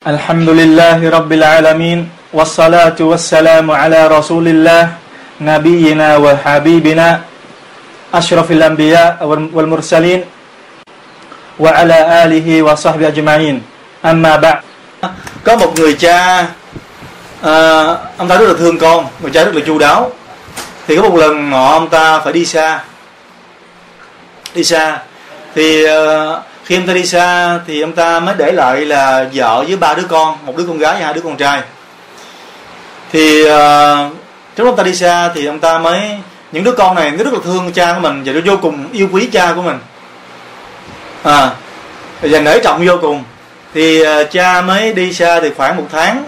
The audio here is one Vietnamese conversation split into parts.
الحمد لله رب العالمين والصلاة والسلام على رسول الله نبينا وحبيبنا أشرف الأنبياء والمرسلين وعلى آله وصحبه أجمعين أما بعد có một người cha à, ông ta rất là thương con người cha rất là chu đáo thì có một lần nọ ông ta phải đi xa đi xa thì uh, khi ông ta đi xa thì ông ta mới để lại là vợ với ba đứa con một đứa con gái và hai đứa con trai. Thì uh, trước lúc ông ta đi xa thì ông ta mới những đứa con này nó rất là thương cha của mình và nó vô cùng yêu quý cha của mình. À và nể trọng vô cùng. Thì uh, cha mới đi xa thì khoảng một tháng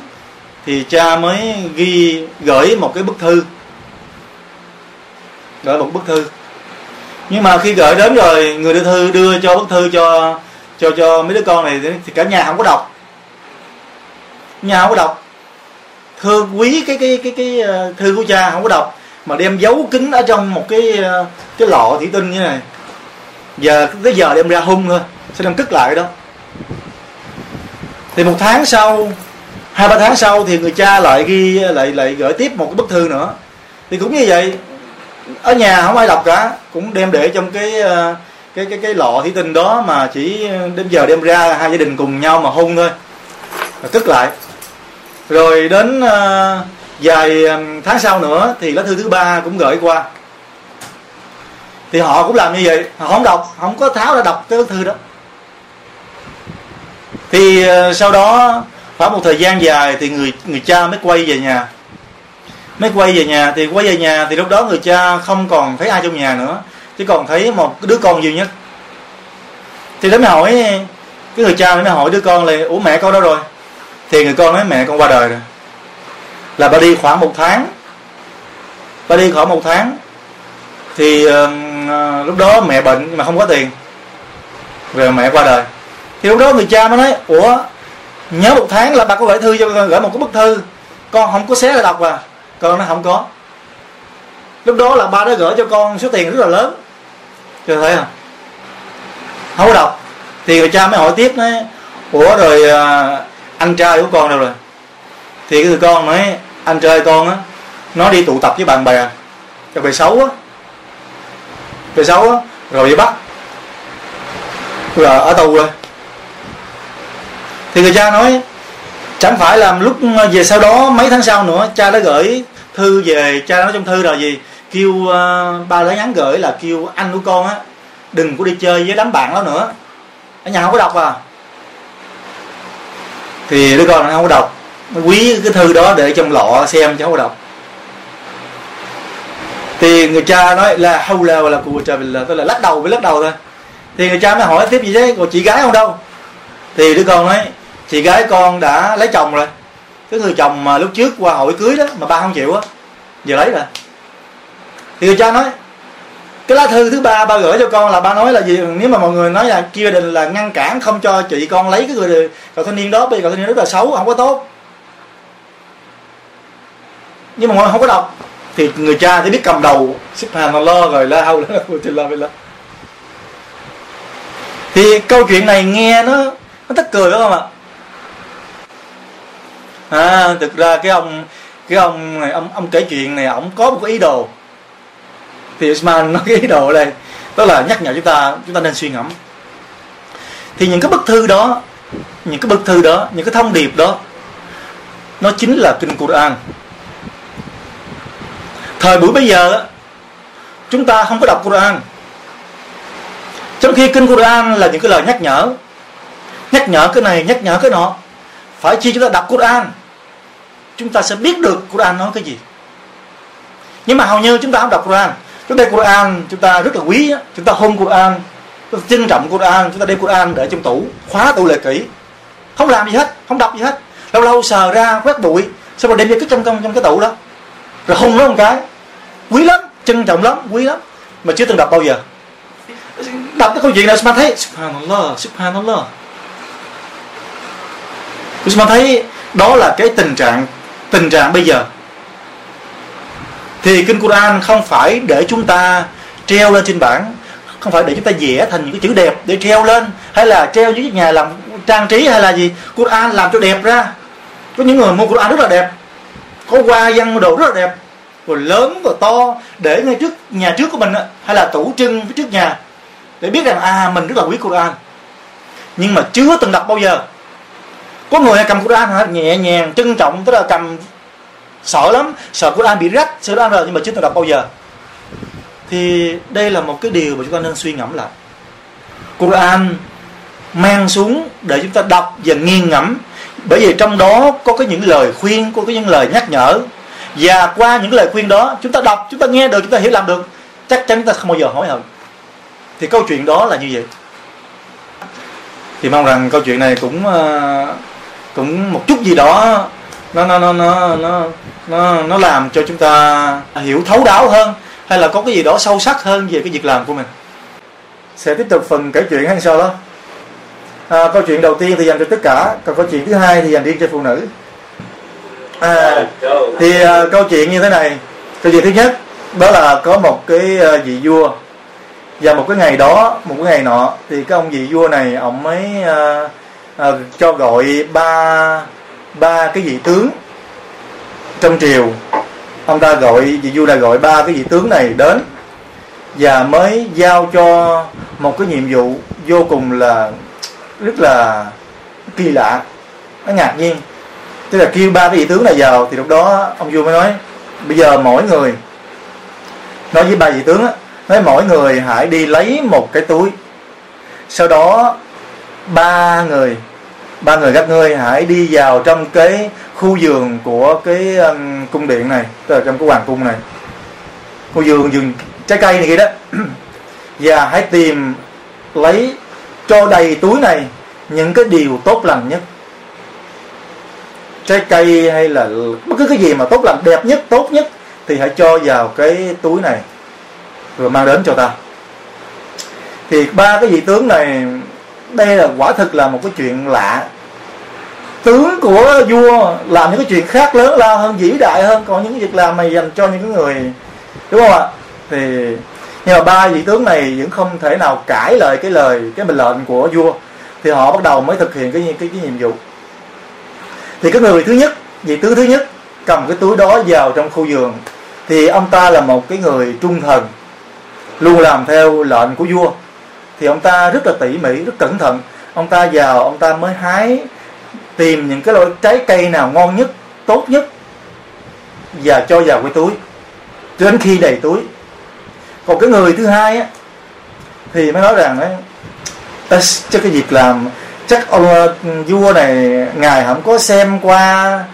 thì cha mới ghi gửi một cái bức thư. Gửi một bức thư nhưng mà khi gửi đến rồi người đưa thư đưa cho bức thư cho cho cho mấy đứa con này thì cả nhà không có đọc. Nhà không có đọc. Thương quý cái cái cái cái, ờ, thư của cha không có đọc mà đem giấu kín ở trong một cái ờ, cái lọ thủy tinh như này. Giờ tới giờ đem ra hung thôi sẽ đem cất lại đó. Thì một tháng sau hai ba tháng sau thì người cha lại ghi lại lại gửi tiếp một cái bức thư nữa. Thì cũng như vậy ở nhà không ai đọc cả cũng đem để trong cái ờ, cái cái cái lọ thủy tinh đó mà chỉ đến giờ đem ra hai gia đình cùng nhau mà hôn thôi. Và cất lại. Rồi đến uh, vài ờ, tháng sau nữa thì lá thư thứ ba cũng gửi qua. Thì họ cũng làm như vậy họ không đọc không có tháo ra đọc cái lá thư đó. Thì uh, sau đó khoảng một thời gian dài thì người người cha mới quay về nhà mới quay về nhà thì quay về nhà thì lúc đó người cha không còn thấy ai trong nhà nữa chỉ còn thấy một đứa con duy nhất. Thì đến hỏi cái người cha mới hỏi đứa con là ủa mẹ con đâu rồi? Thì người con nói mẹ con qua đời rồi. Là bà đi khoảng một tháng. Bà đi khoảng một tháng. Thì uh, lúc đó mẹ bệnh nhưng mà không có tiền. Rồi mẹ qua đời. Thì lúc đó người cha mới nói ủa nhớ một tháng là bà có gửi thư cho con gửi một cái bức thư. Con không có xé ra đọc à con nó không có. Lúc đó là ba đã gửi cho con số tiền rất là lớn. Chưa thấy không? Không có đọc. Thì người cha mới hỏi tiếp nói, ủa rồi à, anh trai của con đâu rồi? Thì cái người con nói, anh trai con á, nó đi tụ tập với bạn bè. Cho bè xấu á. Bè xấu á, rồi bị bắt. Rồi, ở tù rồi. Thì người cha nói, chẳng phải là lúc à, về sau đó, mấy tháng sau nữa, cha đã gửi thư về cha nói trong thư là gì? Kêu uh, ba lớn nhắn gửi là kêu anh của con á đừng có đi chơi với đám bạn đó nữa. Ở nhà không có đọc à? Thì đứa con nó không có đọc. Nó quý cái thư đó để trong lọ xem chứ không có đọc. Thì người cha nói là hâu là là cụ cha là tôi là lắc đầu với lắc đầu thôi. Thì người cha mới hỏi tiếp gì thế còn chị gái không đâu? Thì đứa con nói chị gái con đã lấy chồng rồi cái người chồng mà lúc trước qua hội cưới đó mà ba không chịu á giờ lấy rồi thì người cha nói, cái lá thư thứ ba ba gửi cho con là ba nói là gì? Nếu mà mọi người nói là kia đình là ngăn cản không cho chị con lấy cái người cậu thanh niên đó, bây giờ cậu thanh niên rất là xấu, không có tốt. Nhưng mà mọi người không có đọc. Thì người cha thì biết cầm đầu xếp hàng lo rồi la hâu la la thì câu chuyện này nghe nó nó tức cười phải không ạ? À thực ra cái ông cái ông này, ông ông kể chuyện này ông có một cái ý đồ. Thì Usman nói cái ý đồ ở đây đó là nhắc nhở chúng ta chúng ta nên suy ngẫm. Thì những cái bức thư đó, những cái bức thư đó, những cái thông điệp đó, nó chính là kinh Quran. Thời buổi bây giờ, chúng ta không có đọc Quran. Trong khi kinh Quran là những cái lời nhắc nhở nhắc nhở cái này, nhắc nhở cái nọ, phải chi chúng ta đọc Quran? Chúng ta sẽ biết được Quran nói cái gì. Nhưng mà hầu như chúng ta không đọc Quran. Chúng ta Quran, chúng ta rất là quý chúng ta hôn Quran, chúng ta trân trọng Quran, chúng ta đem Quran để trong tủ, khóa tủ lệ kỹ. Không làm gì hết, không đọc gì hết. Lâu lâu sờ ra, quét bụi, xong rồi đem về cái trong trong trong cái tủ đó. Rồi hôn nó một cái. Quý lắm, trân trọng lắm, quý lắm. Mà chưa từng đọc bao giờ. Đọc cái câu chuyện này mà thấy, subhanallah subhanallah. Mà thấy đó là cái tình trạng tình trạng bây giờ. Thì kinh Quran không phải để chúng ta treo lên trên bảng, không phải để chúng ta vẽ thành những cái chữ đẹp để treo lên, hay là treo dưới nhà làm trang trí hay là gì. Quran làm cho đẹp ra. Có những người mua Quran rất là đẹp, có hoa văn đồ rất là đẹp, rồi lớn rồi to, để ngay trước nhà trước của mình hay là tủ trưng phía trước nhà, để biết rằng à mình rất là quý Quran. Nhưng mà chưa từng đọc bao giờ có người cầm Quran hả? Nhẹ nhàng trân trọng tức là cầm sợ lắm sợ Quran bị rách sợ Quran rồi nhưng mà chưa từng đọc bao giờ. Thì đây là một cái điều mà chúng ta nên suy ngẫm lại. Quran mang xuống để chúng ta đọc và nghiêng ngẫm. Bởi vì trong đó có cái những lời khuyên có cái những lời nhắc nhở. Và qua những lời khuyên đó chúng ta đọc chúng ta nghe được chúng ta hiểu làm được. Chắc chắn chúng ta không bao giờ hối hận. Thì câu chuyện đó là như vậy. Thì mong rằng câu chuyện này cũng uh, cũng một chút gì đó nó nó nó nó nó nó nó làm cho chúng ta hiểu thấu đáo hơn hay là có cái gì đó sâu sắc hơn về cái việc làm của mình. Sẽ tiếp tục phần kể chuyện hay sao đó? À, câu chuyện đầu tiên thì dành cho tất cả còn câu chuyện thứ hai thì dành riêng cho phụ nữ. À, thì à, câu chuyện như thế này. Câu chuyện thứ nhất đó là có một cái à, vị vua. Và một cái ngày đó một cái ngày nọ thì cái ông vị vua này ông mới à, à, cho gọi ba ba cái vị tướng trong triều. Ông ta gọi vị vua đã gọi ba cái vị tướng này đến và mới giao cho một cái nhiệm vụ vô cùng là rất là kỳ lạ nó ngạc nhiên. Tức là kêu ba cái vị tướng này vào thì lúc đó ông vua mới nói bây giờ mỗi người nói với ba vị tướng á nói mỗi người hãy đi lấy một cái túi sau đó ba người ba người các ngươi hãy đi vào trong cái khu vườn của cái um, cung điện này tức là trong cái hoàng cung này. Khu vườn vườn trái cây này kia đó. Và hãy tìm lấy cho đầy túi này những cái điều tốt lành nhất. Trái cây hay là bất cứ cái gì mà tốt lành đẹp nhất tốt nhất thì hãy cho vào cái túi này. Rồi mang đến cho ta. Thì ba cái vị tướng này đây là quả thực là một cái chuyện lạ. Tướng của vua làm những cái chuyện khác lớn lao hơn vĩ đại hơn còn những việc làm này dành cho những người đúng không ạ? Thì nhưng mà ba vị tướng này vẫn không thể nào cãi lời cái lời cái mệnh lệnh của vua. Thì họ bắt đầu mới thực hiện cái cái, cái nhiệm vụ. Thì cái người thứ nhất vị tướng thứ nhất cầm cái túi đó vào trong khu vườn. Thì ông ta là một cái người trung thần luôn làm theo lệnh của vua thì ông ta rất là tỉ mỉ rất cẩn thận. Ông ta vào ông ta mới hái tìm những cái loại trái cây nào ngon nhất tốt nhất và cho vào cái túi. Cho đến khi đầy túi. Còn cái người thứ hai á thì mới nói rằng ấy, ta cho cái việc làm chắc ông ờ, vua này ngài không có xem qua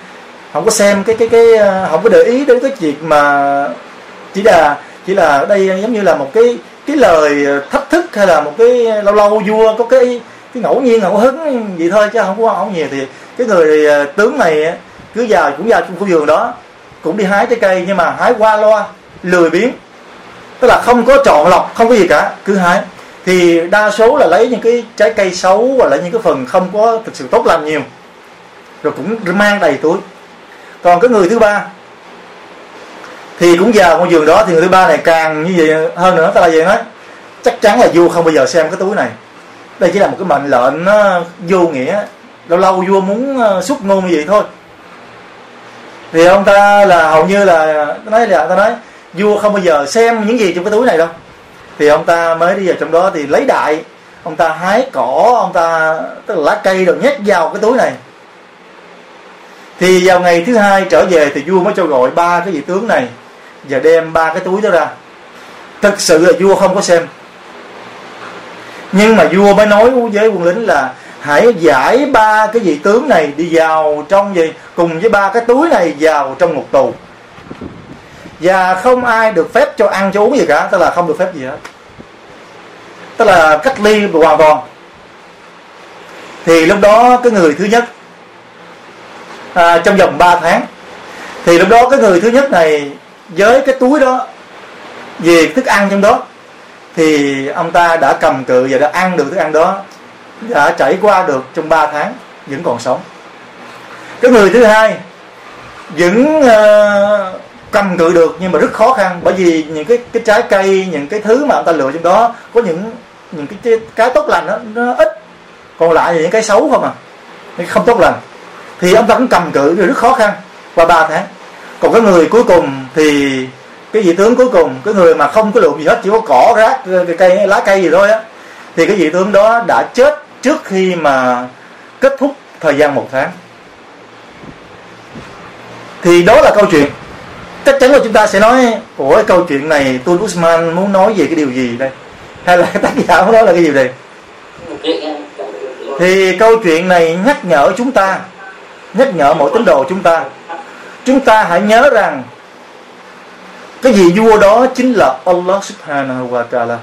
không có xem cái cái cái ờ, không có để ý đến cái việc mà chỉ là chỉ là đây giống như là một cái cái lời ờ, thách thức hay là một cái lâu lâu vua có cái cái ngẫu nhiên, ngẫu hứng vậy thôi chứ không có không nhiều. Thì cái người ờ, tướng này cứ vào, cũng vào trong khu vườn đó, cũng đi hái trái cây, nhưng mà hái qua loa, lười biếng. Tức là không có chọn lọc, không có gì cả, cứ hái. Thì đa số là lấy những cái trái cây xấu và lấy những cái phần không có thực sự tốt lành nhiều, rồi cũng mang đầy túi. Còn cái người thứ ba thì cũng vào ngôi giường đó thì người thứ ba này càng như vậy hơn nữa ta là gì nói chắc chắn là vua không bao giờ xem cái túi này. Đây chỉ là một cái mệnh lệnh nó vô nghĩa. Lâu lâu vua muốn ờ, xuất ngôn như vậy thôi. Thì ông ta là hầu như là nói là ta nói vua không bao giờ xem những gì trong cái túi này đâu. Thì ông ta mới đi vào trong đó thì lấy đại. Ông ta hái cỏ ông ta tức là lá cây rồi nhét vào cái túi này. Thì vào ngày thứ hai trở về thì vua mới cho gọi ba cái vị tướng này và đem ba cái túi đó ra. Thực sự là vua không có xem. Nhưng mà vua mới nói với quân lính là hãy giải ba cái vị tướng này đi vào trong gì cùng với ba cái túi này vào trong ngục tù. Và không ai được phép cho ăn cho uống gì cả tức là không được phép gì hết. Tức là cách ly hoàn toàn. Thì lúc đó cái người thứ nhất à, trong vòng 3 tháng thì lúc đó cái người thứ nhất này với cái túi đó về thức ăn trong đó thì ông ta đã cầm cự và đã ăn được thức ăn đó đã trải qua được trong 3 tháng vẫn còn sống. Cái người thứ hai vẫn uh, cầm cự được nhưng mà rất khó khăn bởi vì những cái cái trái cây những cái thứ mà ông ta lựa trong đó có những những cái cái tốt lành đó, nó ít. Còn lại là những cái xấu không à những không tốt lành. Thì ông ta cũng cầm cự rất khó khăn qua ba tháng còn cái người cuối cùng thì cái vị tướng cuối cùng, cái người mà không có lượng gì hết, chỉ có cỏ rác, cái cây, lá cây gì thôi á, thì cái vị tướng đó đã chết trước khi mà kết thúc thời gian một tháng. Thì đó là câu chuyện. Chắc chắn là chúng ta sẽ nói, ủa, cái câu chuyện này tôi Usman muốn nói về cái điều gì đây? Hay là tác giả muốn nói là cái gì đây? Thì câu chuyện này nhắc nhở chúng ta, nhắc nhở mỗi tín đồ chúng ta chúng ta hãy nhớ rằng, cái vị vua đó chính là Allah subhanahu wa ta'ala.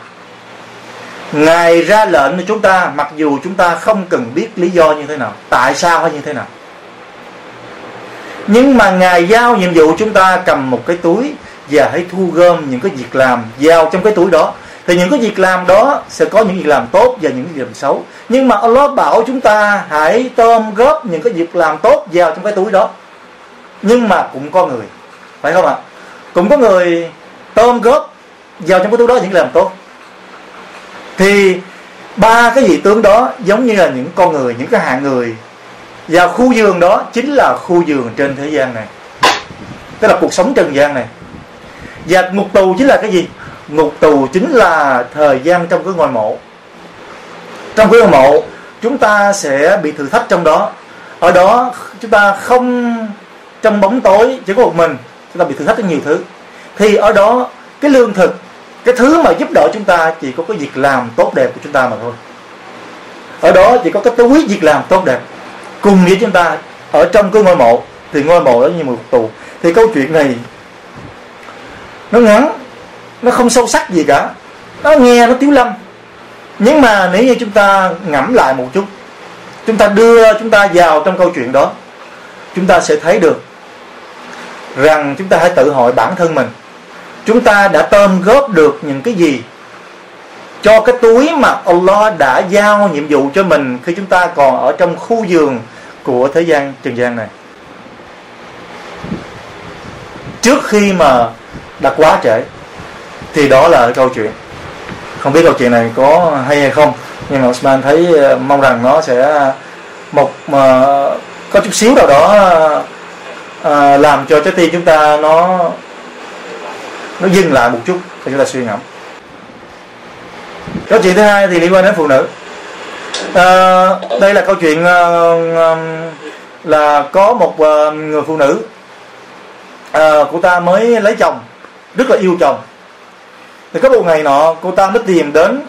Ngài ra lệnh cho chúng ta, mặc dù chúng ta không cần biết lý do như thế nào, tại sao hay như thế nào. Nhưng mà ngài giao nhiệm vụ chúng ta cầm một cái túi và hãy thu gom những cái việc làm giao trong cái túi đó. Thì những cái việc làm đó sẽ có những việc làm tốt và những việc làm xấu. Nhưng mà Allah bảo chúng ta hãy tôm góp những cái việc làm tốt vào trong cái túi đó nhưng mà cũng có người. Phải không ạ? Cũng có người tôm góp vào trong cái túi đó những làm tốt. Thì ba cái vị tướng đó giống như là những con người, những cái hạng người và khu giường đó chính là khu giường trên thế gian này. Tức là cuộc sống trần gian này. Và ngục tù chính là cái gì? Ngục tù chính là thời gian trong cái ngôi mộ. Trong cái ngôi mộ, chúng ta sẽ bị thử thách trong đó. Ở đó, chúng ta không trong bóng tối chỉ có một mình, chúng ta bị thử thách rất nhiều thứ. Thì ở đó, cái lương thực, cái thứ mà giúp đỡ chúng ta chỉ có cái việc làm tốt đẹp của chúng ta mà thôi. Ở đó chỉ có cái túi việc làm tốt đẹp. Cùng với chúng ta, ở trong cái ngôi mộ, thì ngôi mộ đó như một tù. Thì câu chuyện này, nó ngắn, nó không sâu sắc gì cả. Nó nghe, nó tiếu lâm. Nhưng mà nếu như chúng ta ngẫm lại một chút, chúng ta đưa chúng ta vào trong câu chuyện đó, chúng ta sẽ thấy được rằng chúng ta hãy tự hỏi bản thân mình. Chúng ta đã tôm góp được những cái gì cho cái túi mà Allah đã giao nhiệm vụ cho mình khi chúng ta còn ở trong khu giường của thế gian trần gian này? Trước khi mà đã quá trễ, thì đó là câu chuyện. Không biết câu chuyện này có hay hay không, nhưng mà Osman thấy ờ, mong rằng nó sẽ một, mà có chút xíu nào đó à, làm cho trái tim chúng ta nó nó dừng lại một chút để chúng ta suy ngẫm. Câu chuyện thứ hai thì liên quan đến phụ nữ. À, đây là câu chuyện à, là có một à, người phụ nữ à, cô ta mới lấy chồng rất là yêu chồng. Thì có một ngày nọ cô ta mới tìm đến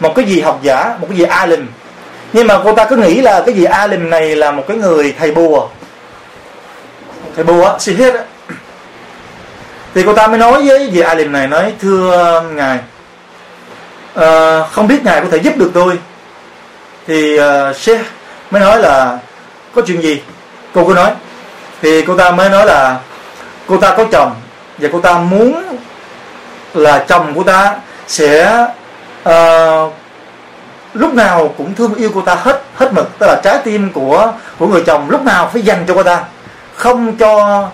một cái gì học giả một cái gì alim nhưng mà cô ta cứ nghĩ là cái gì alim này là một cái người thầy bùa thầy bùa á xin hết á. Thì cô ta mới nói với vị alim này nói thưa um, ngài uh, không biết ngài có thể giúp được tôi. Thì ờ, uh, sheikh mới nói là có chuyện gì? Cô cứ nói. Thì cô ta mới nói là cô ta có chồng và cô ta muốn là chồng của ta sẽ uh, lúc nào cũng thương yêu cô ta hết hết mực. Tức là trái tim của của người chồng lúc nào phải dành cho cô ta không cho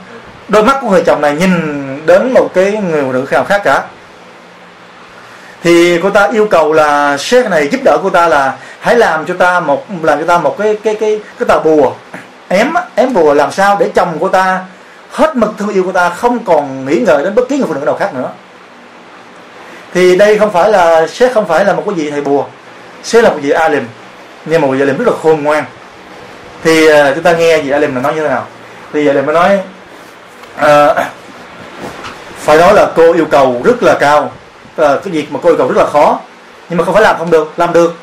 đôi mắt của người chồng này nhìn đến một cái người phụ nữ nào khác cả. Thì cô ta yêu cầu là sếp này giúp đỡ cô ta là hãy làm cho ta một, làm cho ta một cái cái cái cái tà bùa. Ém ém bùa làm sao để chồng của ta hết mực thương yêu cô ta, không còn nghĩ ngợi đến bất kỳ người phụ nữ nào khác nữa. Thì đây không phải là, sếp không phải là một cái gì thầy bùa. Sếp là một vị alim nhưng mà một vị alim rất là khôn ngoan. Thì à, chúng ta nghe vị alim là nói như thế nào? Thì alim mới nói à, phải nói là cô yêu cầu rất là cao. À, cái việc mà cô yêu cầu rất là khó. Nhưng mà không phải làm không được làm được.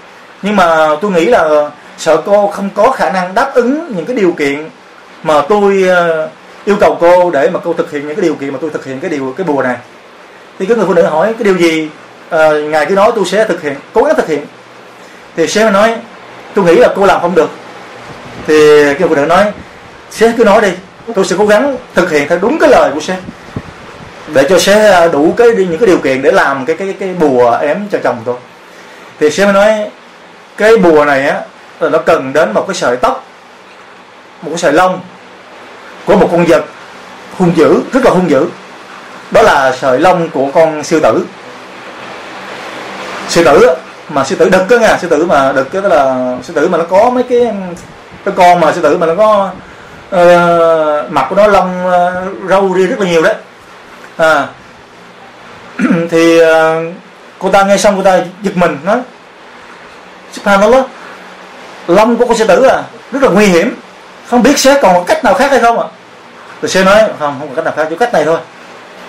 Nhưng mà tôi nghĩ là sợ cô không có khả năng đáp ứng những cái điều kiện mà tôi à, yêu cầu cô để mà cô thực hiện những cái điều kiện mà tôi thực hiện cái điều cái bùa này. Thì cái người phụ nữ hỏi cái điều gì à, ngài cứ nói tôi sẽ thực hiện cố gắng thực hiện? Thì sếp nói tôi nghĩ là cô làm không được. Thì cái người phụ nữ nói sếp cứ nói đi, tôi sẽ cố gắng thực hiện theo đúng cái lời của sếp. Để cho sếp à, đủ cái những cái điều kiện để làm cái cái cái bùa ém cho chồng tôi. Thì sếp mới nói, cái bùa này á, là nó cần đến một cái sợi tóc, một cái sợi lông của một con vật hung dữ, rất là hung dữ. Đó là sợi lông của con sư tử. Sư tử mà sư tử đực á nha, sư tử mà đực đó là sư tử mà nó có mấy cái cái con mà sư tử mà nó có Ờ, uh, mặt của nó lông uh, râu ria rất là nhiều đấy. À, thì uh, cô ta nghe xong cô ta giật mình nói subhanallah lông của con sư tử à rất là nguy hiểm không biết sẽ còn cách nào khác hay không ạ? À? rồi sẽ nói không không có cách nào khác chỉ cách này thôi.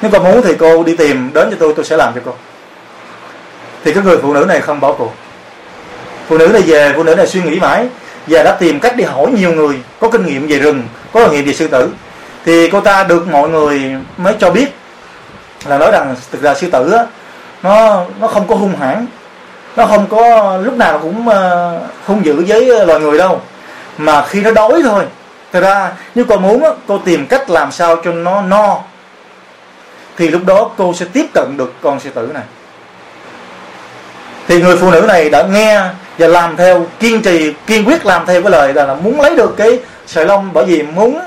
Nếu con muốn thì cô đi tìm đến cho tôi tôi sẽ làm cho cô. Thì cái người phụ nữ này không bỏ cuộc. Phụ nữ này về phụ nữ này suy nghĩ mãi và đã tìm cách đi hỏi nhiều người có kinh nghiệm về rừng có kinh nghiệm về sư tử. Thì cô ta được mọi người mới cho biết là nói rằng thực ra sư tử á, nó nó không có hung hãn. Nó không có lúc nào cũng ờ, hung dữ với loài người đâu. Mà khi nó đói thôi thật ra nếu cô muốn á, cô tìm cách làm sao cho nó no. Thì lúc đó cô sẽ tiếp cận được con sư tử này. Thì người phụ nữ này đã nghe và làm theo kiên trì kiên quyết làm theo cái lời là, là muốn lấy được cái sợi lông bởi vì muốn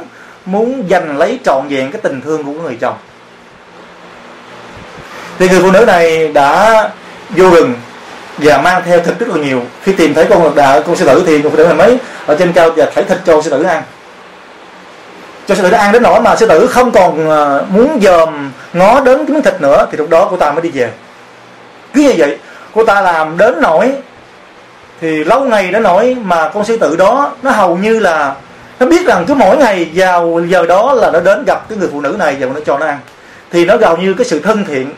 muốn giành lấy trọn vẹn cái tình thương của người chồng. Thì người phụ nữ này đã vô rừng và mang theo thịt rất là nhiều. Khi tìm thấy con đà con sư tử thì người phụ nữ này mới ở trên cao và thấy thịt cho sư tử ăn. Cho sư tử ăn đến nỗi mà sư tử không còn ờ, muốn dòm ngó đến cái miếng thịt nữa thì lúc đó cô ta mới đi về. Cứ như vậy cô ta làm đến nỗi thì lâu ngày đã nổi mà con sư tử đó, nó hầu như là nó biết rằng cứ mỗi ngày vào giờ đó là nó đến gặp cái người phụ nữ này và nó cho nó ăn. Thì nó gần như cái sự thân thiện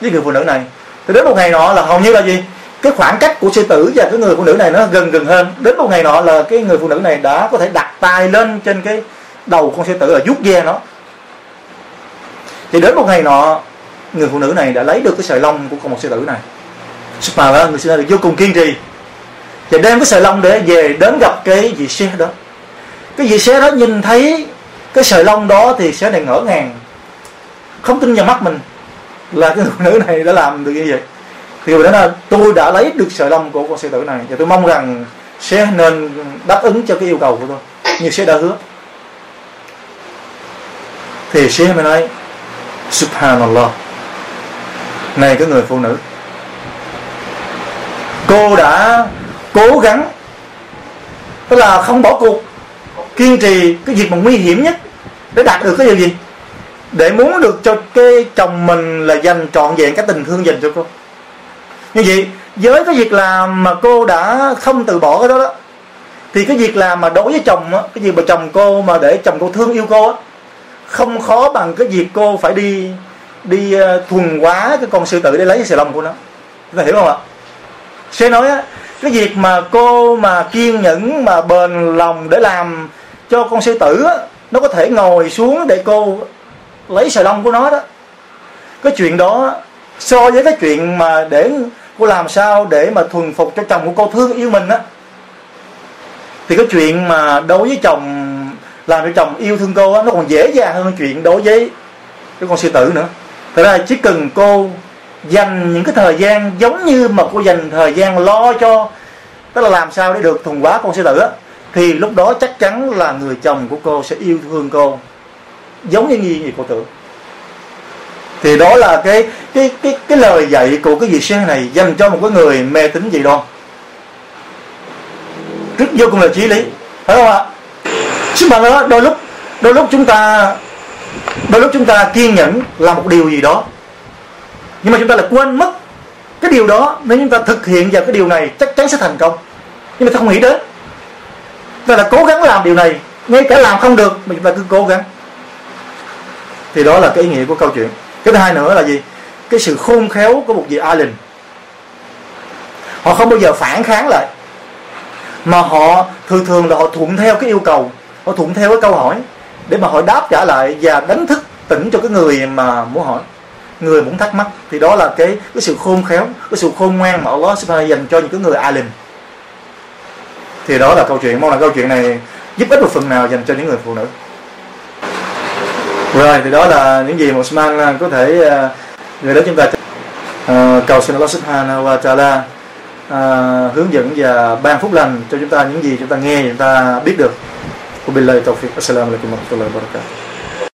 với người phụ nữ này. Thì đến một ngày nọ là hầu như là gì? Cái khoảng cách của sư tử và cái người phụ nữ này nó gần gần hơn. Đến một ngày nọ là cái người phụ nữ này đã có thể đặt tay lên trên cái đầu con sư tử là vuốt ve nó. Thì đến một ngày nọ, người phụ nữ này đã lấy được cái sợi lông của con một sư tử này. Mà người sư tử vô cùng kiên trì và đem cái sợi lông để về đến gặp cái vị xe đó. Cái vị xe đó nhìn thấy cái sợi lông đó thì sẽ này ngỡ ngàng, không tin vào mắt mình. Là cái phụ nữ này đã làm được như vậy. Thì đó là tôi đã lấy được sợi lông của con sư tử này, và tôi mong rằng sẽ nên đáp ứng cho cái yêu cầu của tôi. Như sẽ đã hứa. Thì sẽ mới nói, subhanallah, này cái người phụ nữ, cô đã cố gắng, tức là không bỏ cuộc, kiên trì cái việc mà nguy hiểm nhất để đạt được cái điều gì? Để muốn được cho cái chồng mình là dành trọn vẹn cái tình thương dành cho cô. Như vậy, với cái việc làm mà cô đã không từ bỏ cái đó đó, thì cái việc làm mà đối với chồng á, cái việc mà chồng cô mà để chồng cô thương yêu cô á, không khó bằng cái việc cô phải đi đi ờ, thuần hóa cái con sư tử để lấy cái sợi lông của nó. Chúng ta hiểu không ạ? Sẽ nói á cái việc mà cô mà kiên nhẫn mà bền lòng để làm cho con sư tử á, nó có thể ngồi xuống để cô lấy sợi lông của nó đó. Cái chuyện đó so với cái chuyện mà để cô làm sao để mà thuần phục cho chồng của cô thương yêu mình á thì cái chuyện mà đối với chồng làm cho chồng yêu thương cô á nó còn dễ dàng hơn chuyện đối với cái con sư tử nữa. Thật ra chỉ cần cô dành những cái thời gian giống như mà cô dành thời gian lo cho, tức là làm sao để được thuần hóa con sư tử á, thì lúc đó chắc chắn là người chồng của cô sẽ yêu thương cô giống như gì cô tưởng. Thì đó là cái cái cái cái lời dạy của cái vị sư này dành cho một cái người mê tín dị đoan. Rất vô cùng là chí lý, phải không ạ? Chứ mà đó đôi lúc đôi lúc chúng ta, đôi lúc chúng ta kiên nhẫn làm một điều gì đó nhưng mà chúng ta lại quên mất cái điều đó. Nếu chúng ta thực hiện vào cái điều này, chắc chắn sẽ thành công. Nhưng mà ta không nghĩ đến. Ta là cố gắng làm điều này. Ngay cả làm không được, mà chúng ta cứ cố gắng. Thì đó là cái ý nghĩa của câu chuyện. Cái thứ hai nữa là gì? Cái sự khôn khéo của một vị Allen họ không bao giờ phản kháng lại. Mà họ thường thường là họ thuận theo cái yêu cầu. Họ thuận theo cái câu hỏi để mà họ đáp trả lại và đánh thức tỉnh cho cái người mà muốn hỏi người muốn thắc mắc thì đó là cái cái sự khôn khéo, cái sự khôn ngoan mà Allah sẽ dành cho những cái người alim thì đó là câu chuyện mong là câu chuyện này giúp ích một phần nào dành cho những người phụ nữ rồi, thì đó là những gì mà Usman à, có thể à, người đến chúng ta ờ, cầu xin Allah subhanahu wa ta'ala à, hướng dẫn và ban phúc lành cho chúng ta những gì chúng ta nghe, chúng ta biết được. Wabillahi taufiq. Assalamu alaikum warahmatullahi wabarakatuh.